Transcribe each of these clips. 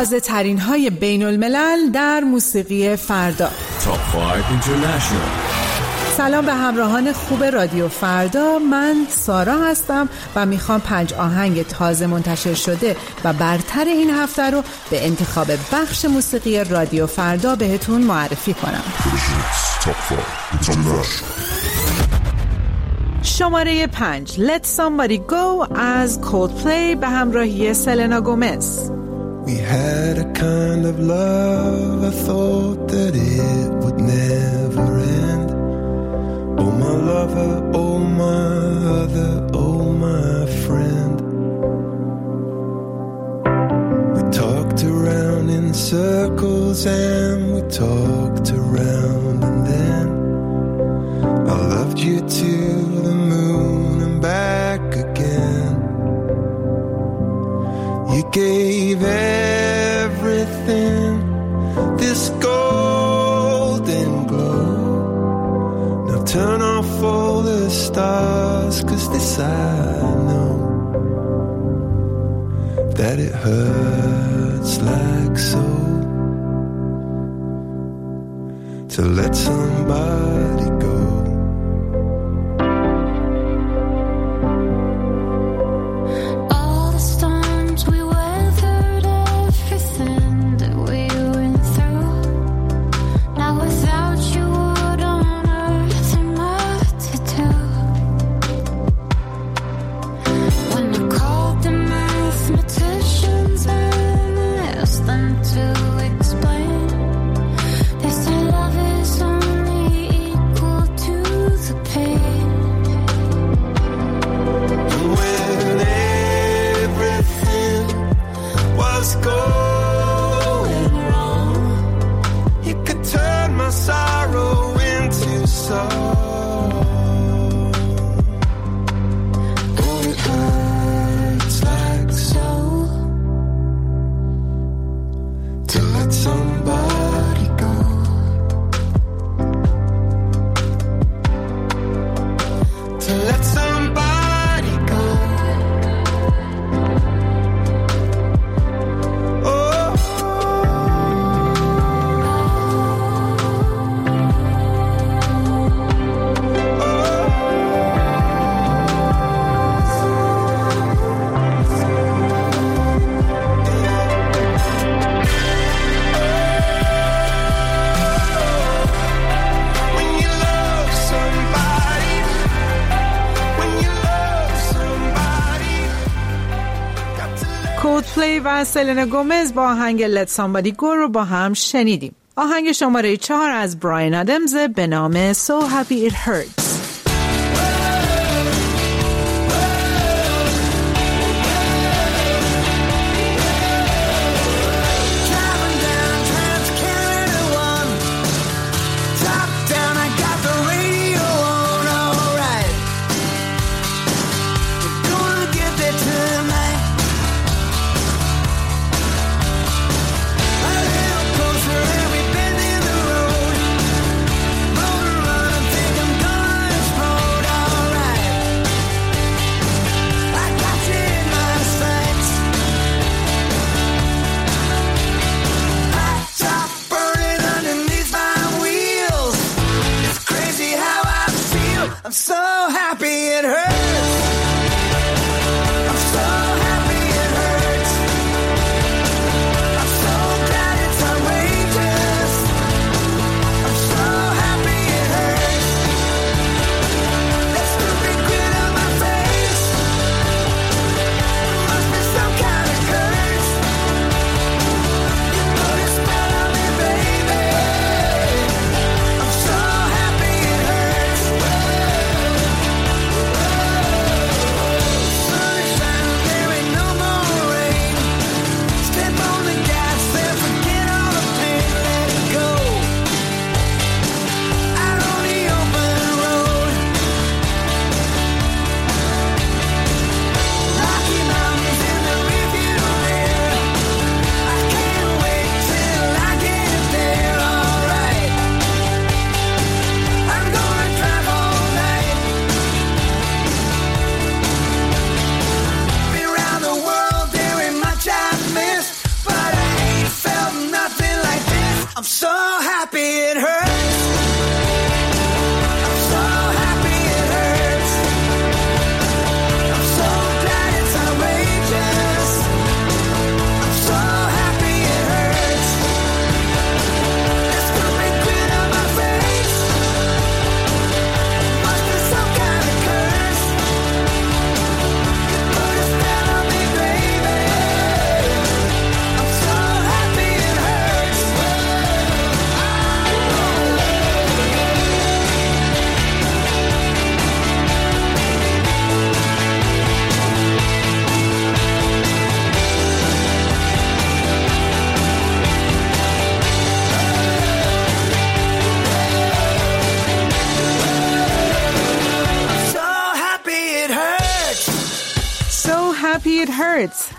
تازه ترین های بین الملل در موسیقی فردا سلام به همراهان خوب رادیو فردا. من سارا هستم و می‌خوام پنج آهنگ تازه منتشر شده و برتر این هفته رو به انتخاب بخش موسیقی رادیو فردا بهتون معرفی کنم. شماره پنج. Let Somebody Go از Coldplay به همراهی سلنا گومز We had a kind of love I thought that it would never end. Oh my lover, oh my other, oh my friend. We talked around in circles and we talked around and then. I loved you to the I know that it hurts like so. To let somebody و سلنا گومز با آهنگ Let Somebody Go رو با هم شنیدیم. آهنگ شماره چهار از براین آدمز به نام So Happy It Hurts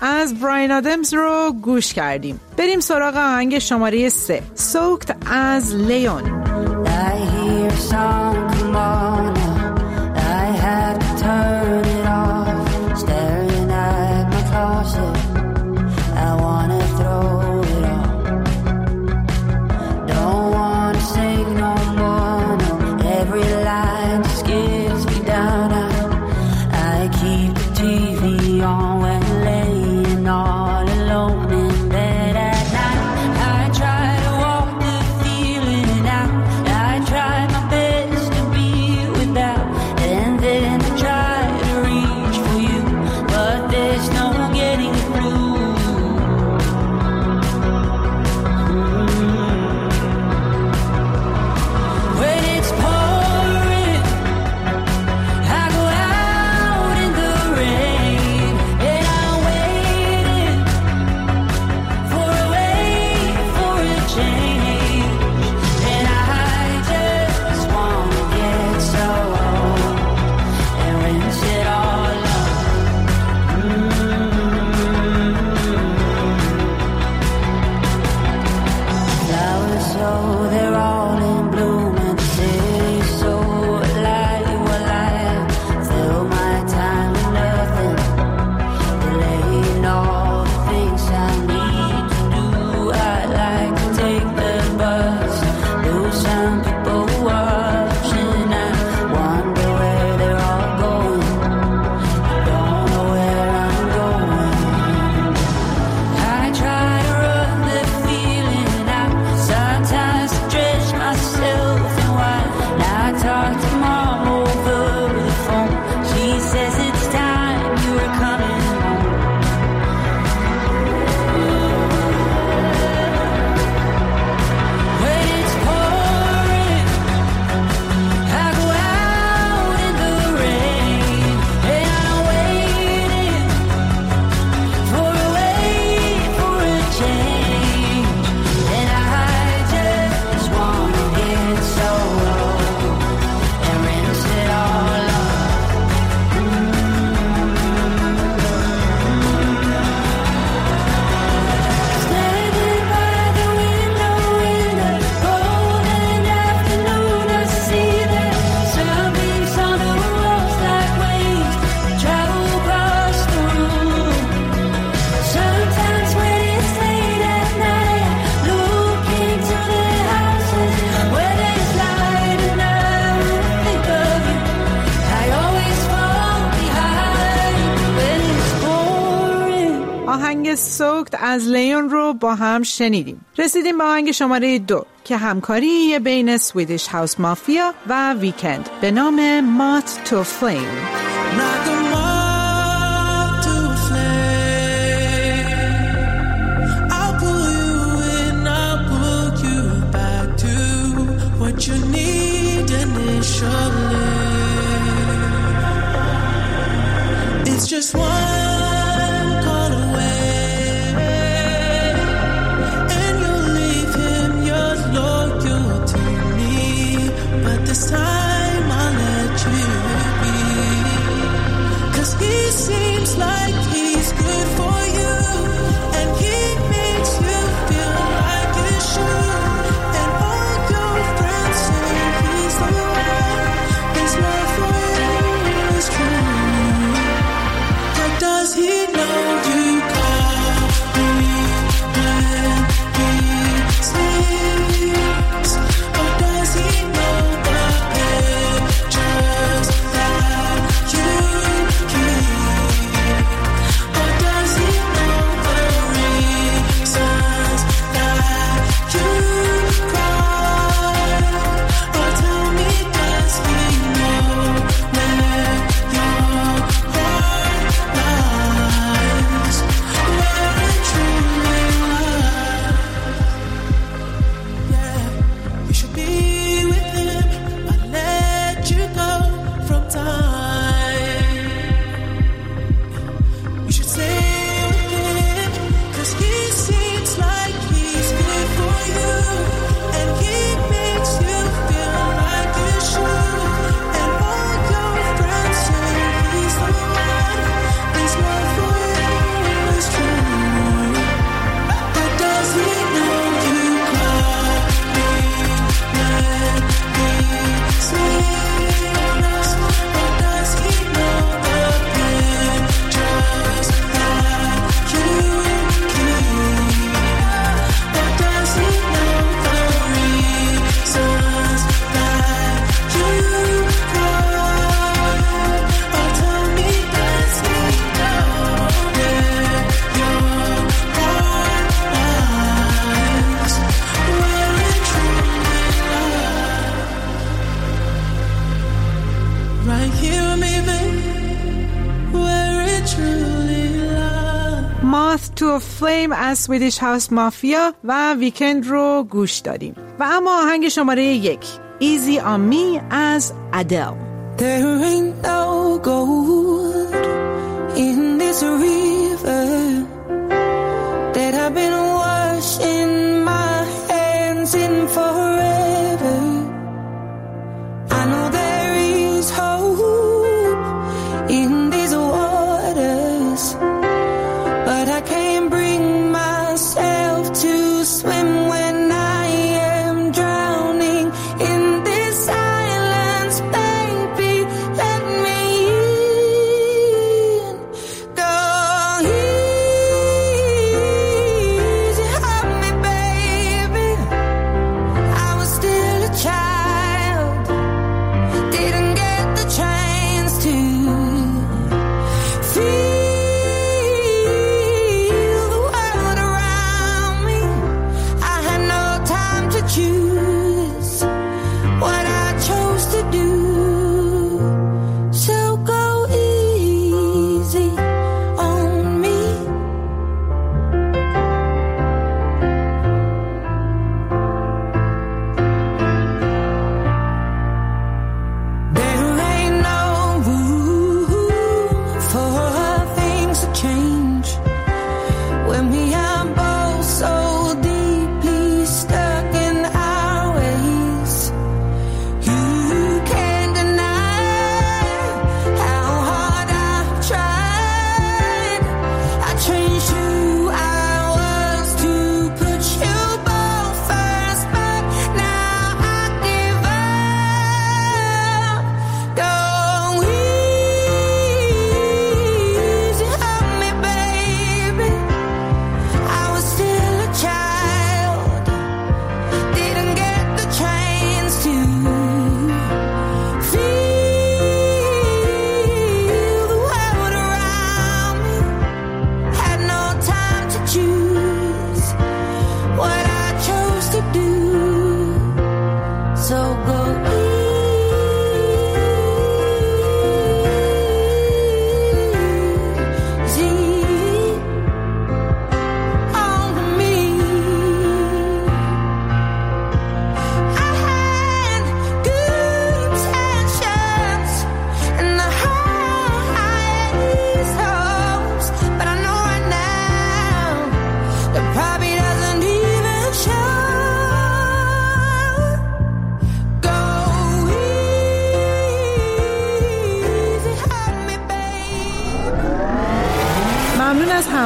از براین آدمز رو گوش کردیم. بریم سراغ آهنگ شماره سه. سوکت از لیون. سوکت از لیون رو با هم شنیدیم. رسیدیم به آهنگ شماره دو که همکاری بین سویدش هاوس مافیا و ویکند به نام مات تو فلیم It's just one Moth to a Flame از Swedish House Mafia و Weekend رو گوش داریم و اما آهنگ شماره یک Easy on Me از Adele There ain't no gold in this river that I've been washing my hands in forever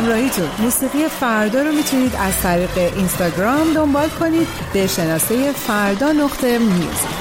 همراهیتون. موسیقی فردا رو می‌تونید از طریق اینستاگرام دنبال کنید. به شناسه فردا نقطه میوزیک